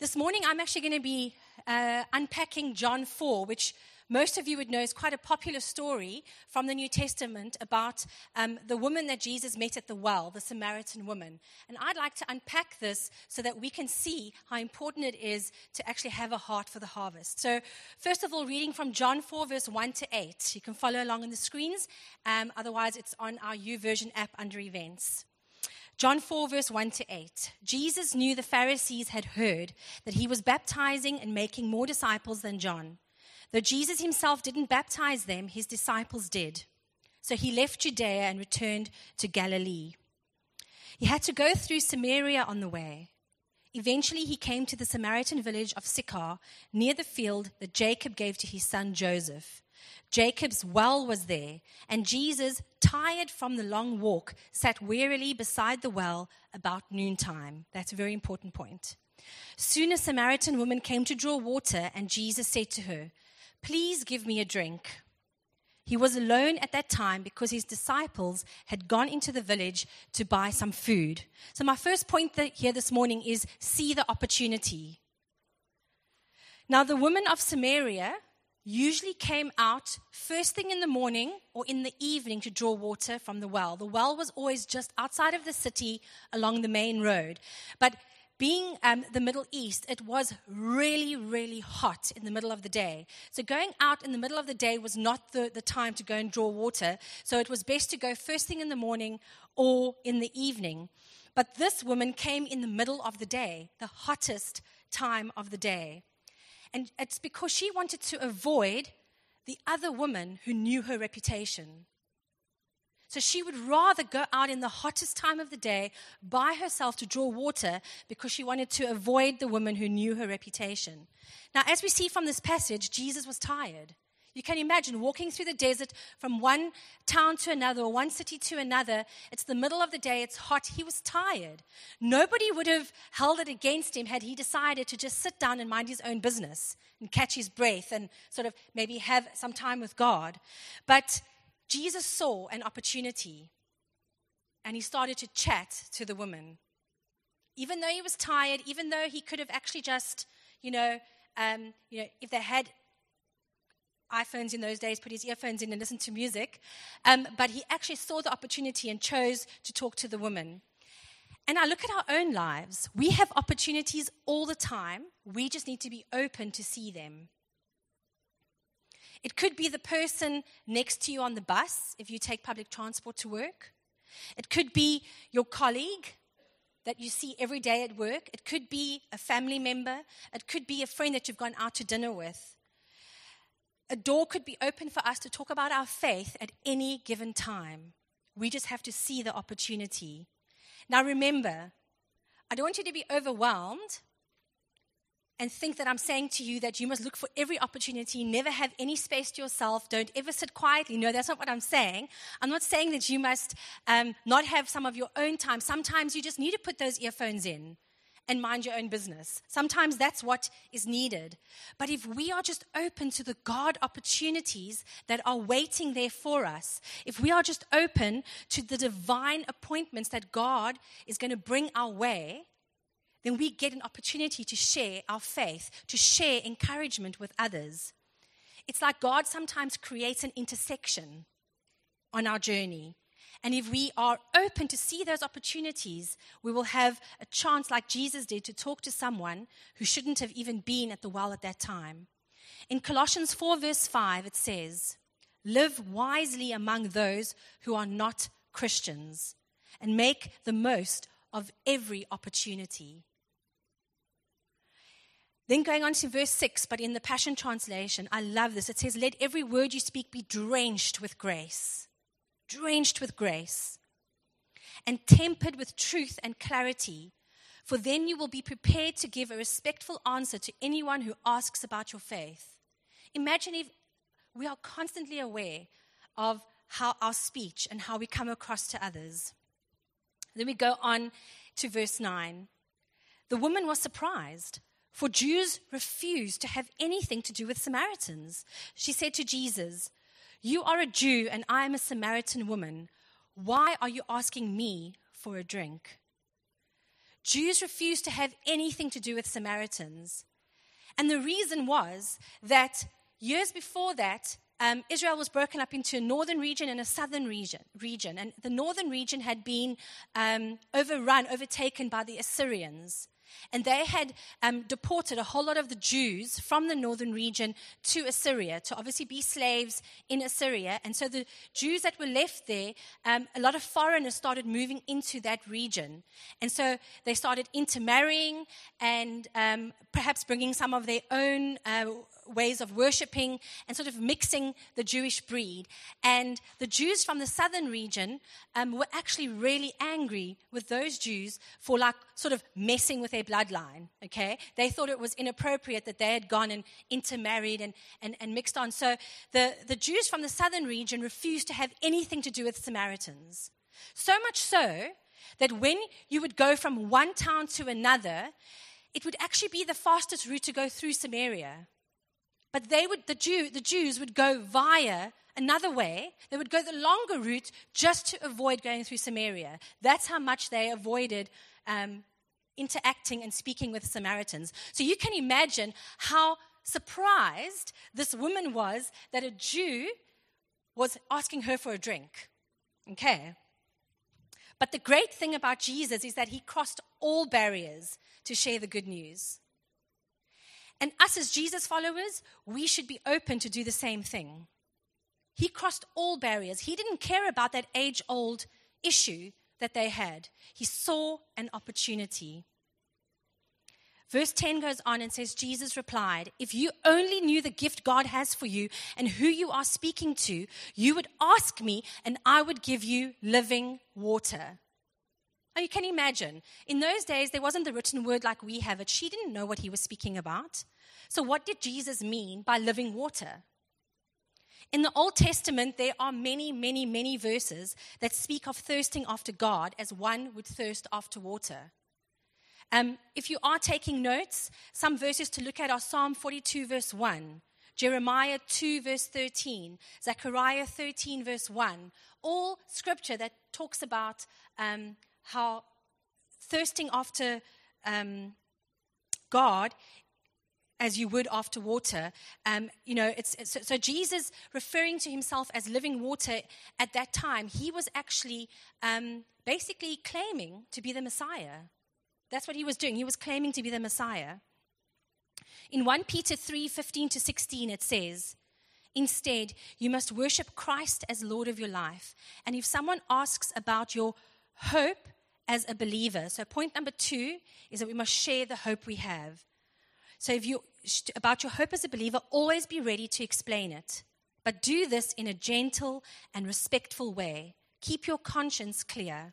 This morning, I'm actually going to be uh, unpacking John 4, which most of you would know is quite a popular story from the New Testament about um, the woman that Jesus met at the well, the Samaritan woman. And I'd like to unpack this so that we can see how important it is to actually have a heart for the harvest. So, first of all, reading from John 4, verse 1 to 8. You can follow along on the screens. Um, otherwise, it's on our YouVersion app under events. John 4, verse 1 to 8. Jesus knew the Pharisees had heard that he was baptizing and making more disciples than John. Though Jesus himself didn't baptize them, his disciples did. So he left Judea and returned to Galilee. He had to go through Samaria on the way. Eventually, he came to the Samaritan village of Sychar, near the field that Jacob gave to his son Joseph. Jacob's well was there, and Jesus, tired from the long walk, sat wearily beside the well about noontime. That's a very important point. Soon a Samaritan woman came to draw water, and Jesus said to her, Please give me a drink. He was alone at that time because his disciples had gone into the village to buy some food. So, my first point here this morning is see the opportunity. Now, the woman of Samaria usually came out first thing in the morning or in the evening to draw water from the well. The well was always just outside of the city along the main road. But being um, the Middle East, it was really, really hot in the middle of the day. So going out in the middle of the day was not the, the time to go and draw water. So it was best to go first thing in the morning or in the evening. But this woman came in the middle of the day, the hottest time of the day. And it's because she wanted to avoid the other woman who knew her reputation. So she would rather go out in the hottest time of the day by herself to draw water because she wanted to avoid the woman who knew her reputation. Now, as we see from this passage, Jesus was tired. You can imagine walking through the desert from one town to another or one city to another. It's the middle of the day, it's hot. He was tired. Nobody would have held it against him had he decided to just sit down and mind his own business and catch his breath and sort of maybe have some time with God. But Jesus saw an opportunity and he started to chat to the woman. Even though he was tired, even though he could have actually just, you know, um, you know, if they had iPhones in those days, put his earphones in and listened to music. Um, but he actually saw the opportunity and chose to talk to the woman. And I look at our own lives. We have opportunities all the time. We just need to be open to see them. It could be the person next to you on the bus if you take public transport to work. It could be your colleague that you see every day at work. It could be a family member. It could be a friend that you've gone out to dinner with. A door could be open for us to talk about our faith at any given time. We just have to see the opportunity. Now, remember, I don't want you to be overwhelmed and think that I'm saying to you that you must look for every opportunity, never have any space to yourself, don't ever sit quietly. No, that's not what I'm saying. I'm not saying that you must um, not have some of your own time. Sometimes you just need to put those earphones in and mind your own business. Sometimes that's what is needed. But if we are just open to the God opportunities that are waiting there for us, if we are just open to the divine appointments that God is going to bring our way, then we get an opportunity to share our faith, to share encouragement with others. It's like God sometimes creates an intersection on our journey. And if we are open to see those opportunities, we will have a chance, like Jesus did, to talk to someone who shouldn't have even been at the well at that time. In Colossians 4, verse 5, it says, Live wisely among those who are not Christians and make the most of every opportunity. Then going on to verse 6, but in the Passion Translation, I love this. It says, Let every word you speak be drenched with grace, drenched with grace, and tempered with truth and clarity. For then you will be prepared to give a respectful answer to anyone who asks about your faith. Imagine if we are constantly aware of how our speech and how we come across to others. Then we go on to verse 9. The woman was surprised for Jews refused to have anything to do with Samaritans. She said to Jesus, You are a Jew and I am a Samaritan woman. Why are you asking me for a drink? Jews refused to have anything to do with Samaritans. And the reason was that years before that, um, Israel was broken up into a northern region and a southern region. region and the northern region had been um, overrun, overtaken by the Assyrians. And they had um, deported a whole lot of the Jews from the northern region to Assyria to obviously be slaves in Assyria. And so the Jews that were left there, um, a lot of foreigners started moving into that region. And so they started intermarrying and um, perhaps bringing some of their own. Uh, ways of worshipping and sort of mixing the Jewish breed. And the Jews from the southern region um, were actually really angry with those Jews for like sort of messing with their bloodline. Okay, they thought it was inappropriate that they had gone and intermarried and, and, and mixed on. So the, the Jews from the southern region refused to have anything to do with Samaritans. So much so that when you would go from one town to another, it would actually be the fastest route to go through Samaria. But they would, the, Jew, the Jews would go via another way. They would go the longer route just to avoid going through Samaria. That's how much they avoided um, interacting and speaking with Samaritans. So you can imagine how surprised this woman was that a Jew was asking her for a drink. Okay. But the great thing about Jesus is that he crossed all barriers to share the good news. And us as Jesus followers, we should be open to do the same thing. He crossed all barriers. He didn't care about that age old issue that they had, he saw an opportunity. Verse 10 goes on and says, Jesus replied, If you only knew the gift God has for you and who you are speaking to, you would ask me and I would give you living water. Now you can imagine, in those days, there wasn't the written word like we have it. She didn't know what he was speaking about. So, what did Jesus mean by living water? In the Old Testament, there are many, many, many verses that speak of thirsting after God as one would thirst after water. Um, if you are taking notes, some verses to look at are Psalm 42, verse 1, Jeremiah 2, verse 13, Zechariah 13, verse 1, all scripture that talks about um, how thirsting after um, God as you would after water. Um, you know, it's, it's, so Jesus referring to himself as living water at that time, he was actually um, basically claiming to be the Messiah. That's what he was doing. He was claiming to be the Messiah. In 1 Peter 3 15 to 16, it says, Instead, you must worship Christ as Lord of your life. And if someone asks about your hope as a believer. So, point number two is that we must share the hope we have. So, if you about your hope as a believer, always be ready to explain it, but do this in a gentle and respectful way. Keep your conscience clear.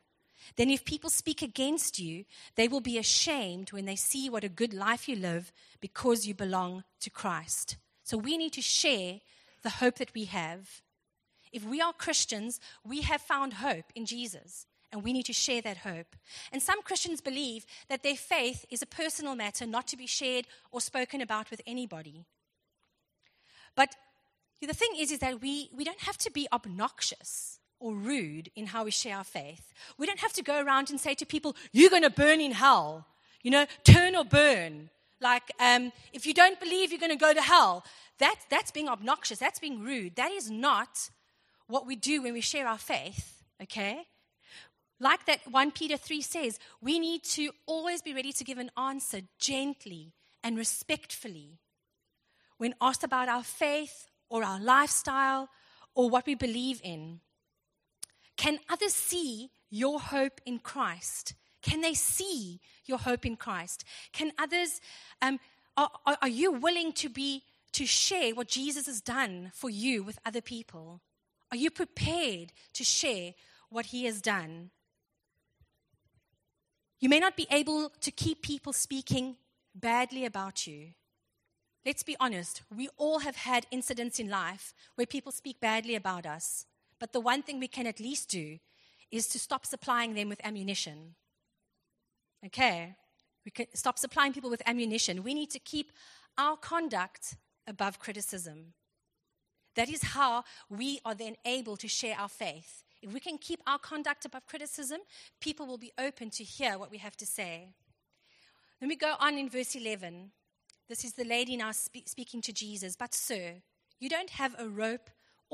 Then, if people speak against you, they will be ashamed when they see what a good life you live because you belong to Christ. So, we need to share the hope that we have. If we are Christians, we have found hope in Jesus and we need to share that hope. And some Christians believe that their faith is a personal matter not to be shared or spoken about with anybody. But the thing is, is that we, we don't have to be obnoxious or rude in how we share our faith. We don't have to go around and say to people, You're going to burn in hell. You know, turn or burn. Like, um, if you don't believe you're going to go to hell, that, that's being obnoxious. That's being rude. That is not what we do when we share our faith, okay? Like that 1 Peter 3 says, we need to always be ready to give an answer gently and respectfully when asked about our faith or our lifestyle or what we believe in. Can others see your hope in Christ? Can they see your hope in Christ? Can others, um, are, are you willing to be, to share what Jesus has done for you with other people? Are you prepared to share what he has done? You may not be able to keep people speaking badly about you. Let's be honest, we all have had incidents in life where people speak badly about us. But the one thing we can at least do is to stop supplying them with ammunition. Okay? We can stop supplying people with ammunition. We need to keep our conduct above criticism. That is how we are then able to share our faith if we can keep our conduct above criticism, people will be open to hear what we have to say. Then we go on in verse 11. This is the lady now spe- speaking to Jesus. But, sir, you don't have a rope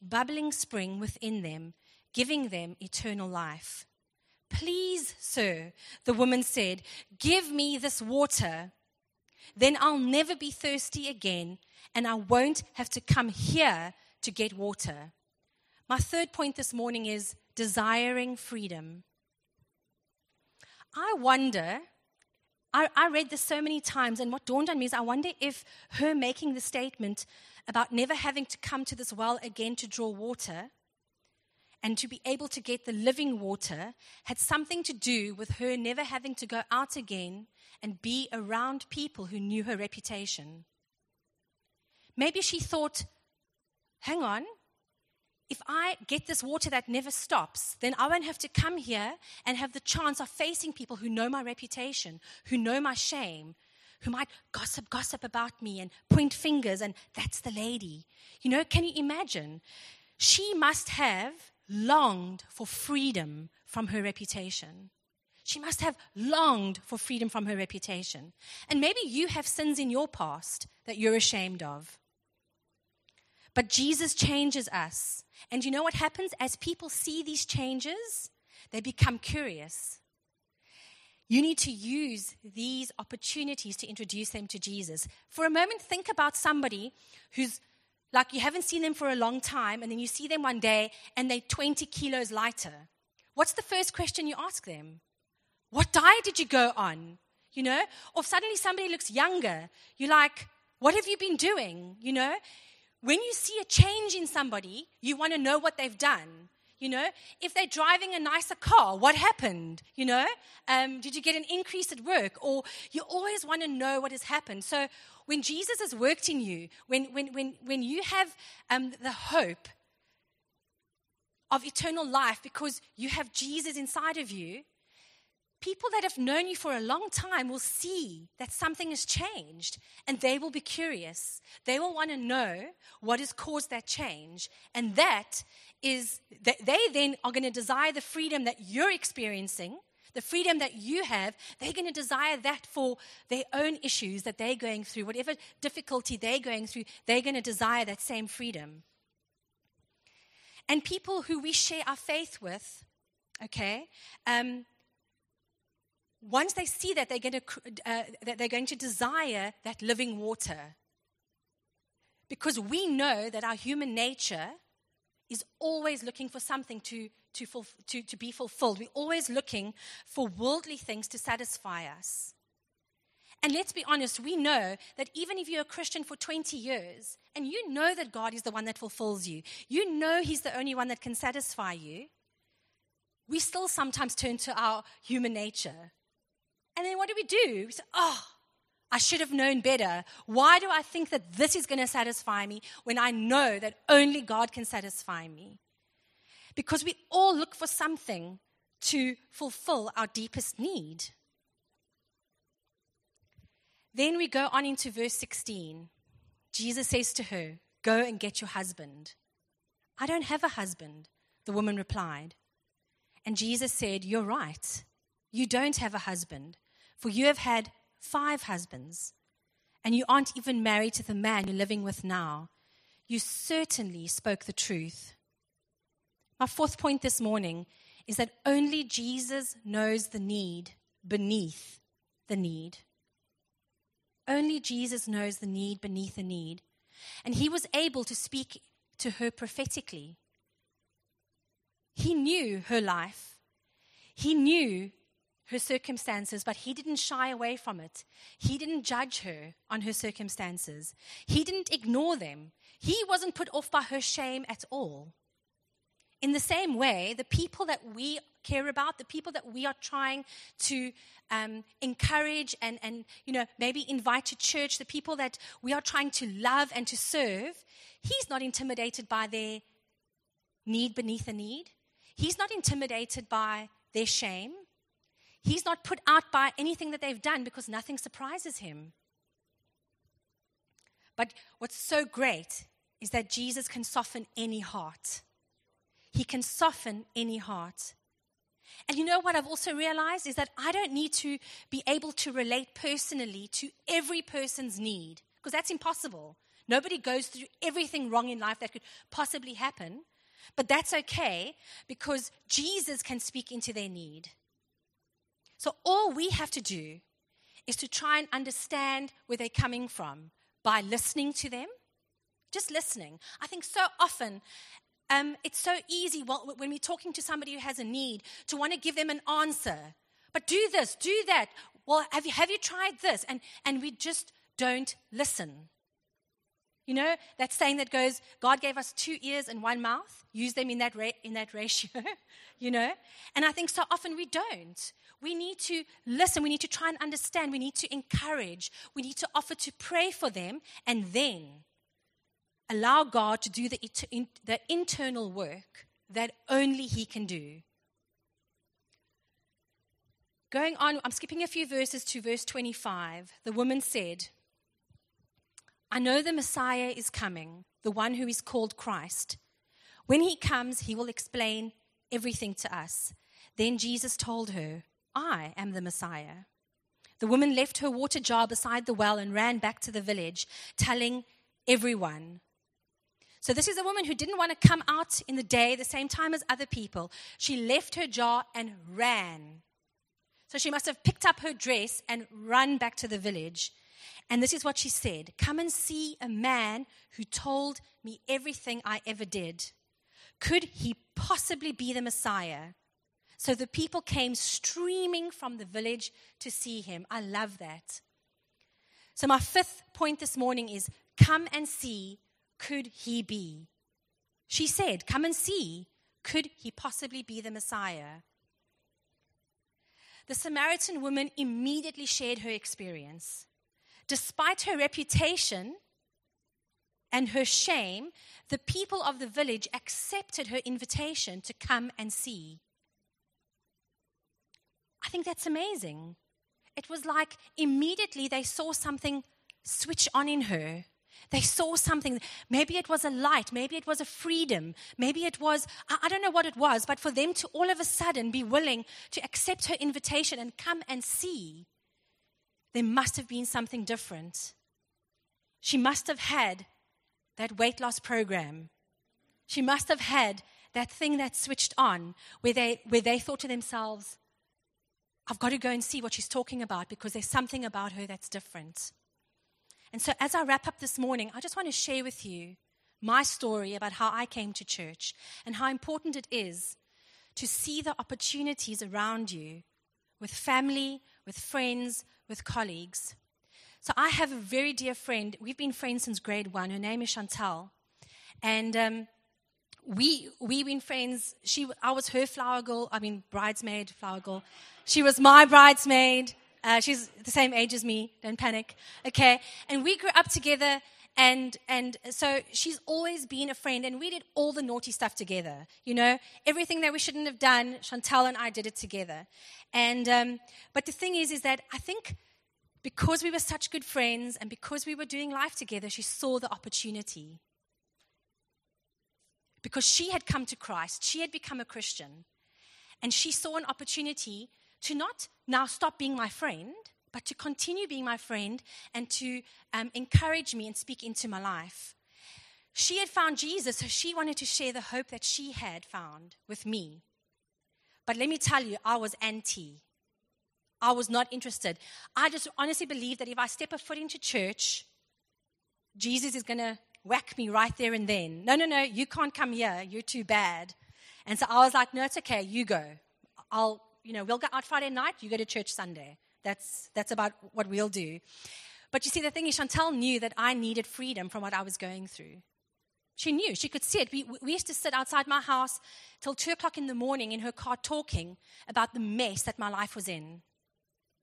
bubbling spring within them, giving them eternal life. Please, sir, the woman said, give me this water. Then I'll never be thirsty again, and I won't have to come here to get water. My third point this morning is desiring freedom. I wonder, I, I, read this so many times, and what dawned on me is I wonder if her making the statement about never having to come to this well again to draw water and to be able to get the living water had something to do with her never having to go out again and be around people who knew her reputation. Maybe she thought, hang on, if I get this water that never stops, then I won't have to come here and have the chance of facing people who know my reputation, who know my shame, who might gossip, gossip about me and point fingers, and that's the lady. You know, can you imagine? She must have longed for freedom from her reputation. She must have longed for freedom from her reputation. And maybe you have sins in your past that you're ashamed of. But Jesus changes us. And you know what happens? As people see these changes, they become curious. You need to use these opportunities to introduce them to Jesus. For a moment, think about somebody who's like you haven't seen them for a long time, and then you see them one day and they're 20 kilos lighter. What's the first question you ask them? What diet did you go on? You know? Or suddenly somebody looks younger. You're like, what have you been doing? You know? When you see a change in somebody, you want to know what they've done. You know, if they're driving a nicer car, what happened? You know, um, did you get an increase at work? Or you always want to know what has happened. So when Jesus has worked in you, when, when, when, when you have um, the hope of eternal life because you have Jesus inside of you, people that have known you for a long time will see that something has changed and they will be curious. They will want to know what has caused that change. And that is that they then are going to desire the freedom that you're experiencing, the freedom that you have. They're going to desire that for their own issues that they're going through, whatever difficulty they're going through, they're going to desire that same freedom. And people who we share our faith with, okay, um, once they see that they're, going to, uh, that they're going to desire that living water, because we know that our human nature is always looking for something to, to, to, to be fulfilled. We're always looking for worldly things to satisfy us. And let's be honest, we know that even if you're a Christian for 20 years and you know that God is the one that fulfills you, you know He's the only one that can satisfy you, we still sometimes turn to our human nature. And then what do we do? We say, oh, I should have known better. Why do I think that this is going to satisfy me when I know that only God can satisfy me? Because we all look for something to fulfill our deepest need. Then we go on into verse 16. Jesus says to her, Go and get your husband. I don't have a husband, the woman replied. And Jesus said, You're right. You don't have a husband, for you have had five husbands, and you aren't even married to the man you're living with now, you certainly spoke the truth. My fourth point this morning is that only Jesus knows the need beneath the need. Only Jesus knows the need beneath the need. And he was able to speak to her prophetically. He knew her life. He knew her circumstances, but he didn't shy away from it. He didn't judge her on her circumstances. He didn't ignore them. He wasn't put off by her shame at all. In the same way, the people that we care about, the people that we are trying to um, encourage and, and, you know, maybe invite to church, the people that we are trying to love and to serve, he's not intimidated by their need beneath a need. He's not intimidated by their shame. He's not put out by anything that they've done because nothing surprises him. But what's so great is that Jesus can soften any heart. He can soften any heart. And you know what I've also realized is that I don't need to be able to relate personally to every person's need, because that's impossible. Nobody goes through everything wrong in life that could possibly happen. But that's okay because Jesus can speak into their need. So all we have to do is to try and understand where they're coming from by listening to them. Just listening. I think so often um, it's so easy when we're talking to somebody who has a need to want to give them an answer. But do this, do that. Well, have you, have you tried this? And, and we just don't listen. You know, that saying that goes, God gave us two ears and one mouth. Use them in that, ra- in that ratio, you know? And I think so often we don't. We need to listen. We need to try and understand. We need to encourage. We need to offer to pray for them and then allow God to do the, the internal work that only He can do. Going on, I'm skipping a few verses to verse 25. The woman said, I know the Messiah is coming, the one who is called Christ. When he comes, he will explain everything to us. Then Jesus told her, I am the Messiah. The woman left her water jar beside the well and ran back to the village, telling everyone. So, this is a woman who didn't want to come out in the day the same time as other people. She left her jar and ran. So, she must have picked up her dress and run back to the village. And this is what she said Come and see a man who told me everything I ever did. Could he possibly be the Messiah? So the people came streaming from the village to see him. I love that. So, my fifth point this morning is come and see, could he be? She said, Come and see, could he possibly be the Messiah? The Samaritan woman immediately shared her experience. Despite her reputation and her shame, the people of the village accepted her invitation to come and see. I think that's amazing. It was like immediately they saw something switch on in her. They saw something. Maybe it was a light. Maybe it was a freedom. Maybe it was, I don't know what it was, but for them to all of a sudden be willing to accept her invitation and come and see, there must have been something different. She must have had that weight loss program. She must have had that thing that switched on where they, where they thought to themselves, I've got to go and see what she's talking about because there's something about her that's different. And so, as I wrap up this morning, I just want to share with you my story about how I came to church and how important it is to see the opportunities around you with family, with friends, with colleagues. So, I have a very dear friend. We've been friends since grade one. Her name is Chantal. And um, we, we've been friends. She, I was her flower girl, I mean, bridesmaid, flower girl. She was my bridesmaid. Uh, she's the same age as me. Don't panic. Okay. And we grew up together. And, and so she's always been a friend, and we did all the naughty stuff together. You know, everything that we shouldn't have done, Chantal and I did it together. And, um, but the thing is, is that I think because we were such good friends and because we were doing life together, she saw the opportunity. Because she had come to Christ, she had become a Christian, and she saw an opportunity to not now stop being my friend, but to continue being my friend and to um, encourage me and speak into my life. She had found Jesus, so she wanted to share the hope that she had found with me. But let me tell you, I was anti. I was not interested. I just honestly believe that if I step a foot into church, Jesus is going to whack me right there and then. No, no, no, you can't come here. You're too bad. And so I was like, no, it's okay. You go. I'll, you know, we'll go out Friday night, you go to church Sunday. That's, that's about what we'll do. But you see, the thing is, Chantal knew that I needed freedom from what I was going through. She knew. She could see it. We, we used to sit outside my house till two o'clock in the morning in her car talking about the mess that my life was in.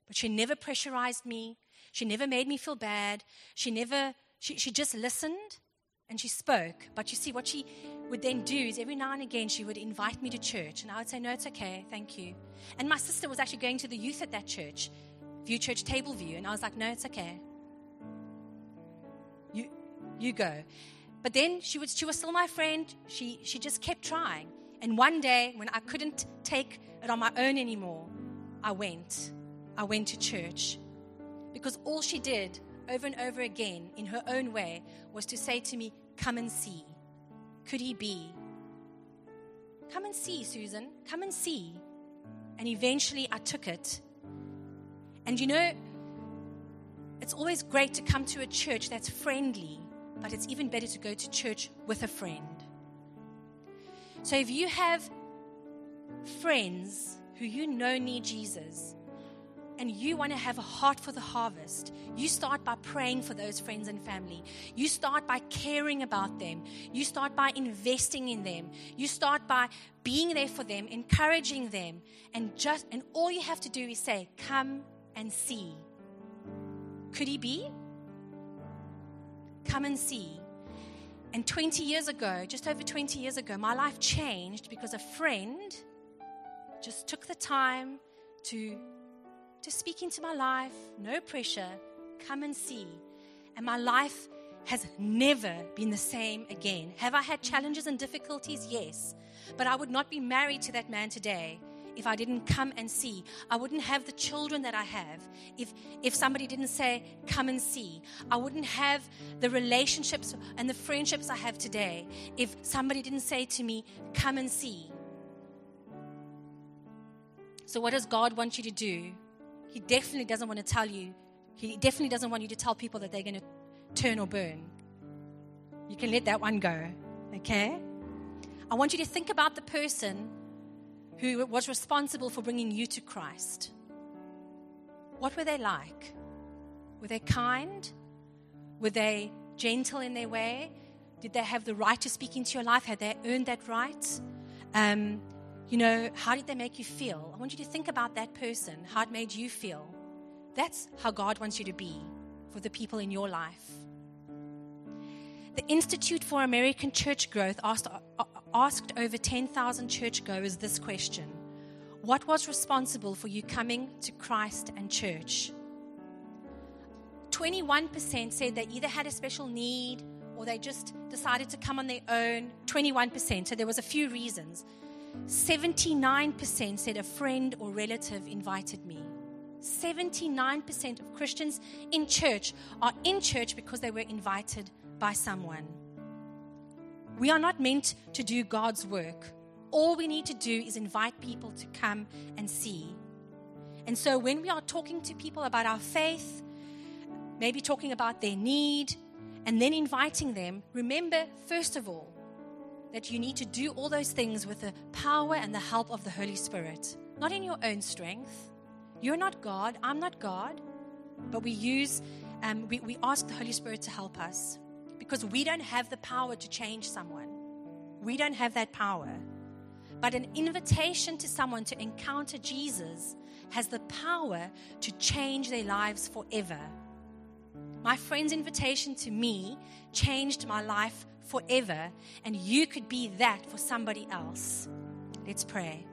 But she never pressurized me. She never made me feel bad. She never, she, she just listened and she spoke. But you see, what she would then do is every now and again she would invite me to church. And I would say, No, it's okay. Thank you. And my sister was actually going to the youth at that church, View Church Table View. And I was like, No, it's okay. You, you go. But then she was, she was still my friend. She, she just kept trying. And one day, when I couldn't take it on my own anymore, I went. I went to church. Because all she did over and over again in her own way was to say to me, Come and see. Could he be? Come and see, Susan. Come and see. And eventually I took it. And you know, it's always great to come to a church that's friendly but it's even better to go to church with a friend. So if you have friends who you know need Jesus and you want to have a heart for the harvest, you start by praying for those friends and family. You start by caring about them. You start by investing in them. You start by being there for them, encouraging them, and just and all you have to do is say, "Come and see." Could he be? Come and see. And 20 years ago, just over 20 years ago, my life changed because a friend just took the time to, to speak into my life, no pressure, come and see. And my life has never been the same again. Have I had challenges and difficulties? Yes. But I would not be married to that man today if I didn't come and see. I wouldn't have the children that I have if, if somebody didn't say, Come and see. I wouldn't have the relationships and the friendships I have today if somebody didn't say to me, Come and see. So, what does God want you to do? He definitely doesn't want to tell you, He definitely doesn't want you to tell people that they're going to turn or burn. You can let that one go, okay? I want you to think about the person who was responsible for bringing you to Christ. What were they like? Were they kind? Were they gentle in their way? Did they have the right to speak into your life? Had they earned that right? Um, you know, how did they make you feel? I want you to think about that person, how it made you feel. That's how God wants you to be for the people in your life. The Institute for American Church Growth asked, uh, asked over 10,000 churchgoers this question What was responsible for you coming to Christ and church? 21% said they either had a special need or they just decided to come on their own. 21%. So there was a few reasons. 79% said a friend or relative invited me. 79% of Christians in church are in church because they were invited by someone. We are not meant to do God's work. All we need to do is invite people to come and see. And so when we are talking to people about our faith, maybe talking about their need, and then inviting them, remember, first of all, that you need to do all those things with the power and the help of the Holy Spirit, not in your own strength. You're not God, I'm not God, but we use, um, we, we ask the Holy Spirit to help us because we don't have the power to change someone. We don't have that power. But an invitation to someone to encounter Jesus has the power to change their lives forever. My friend's invitation to me changed my life forever, and you could be that for somebody else. Let's pray.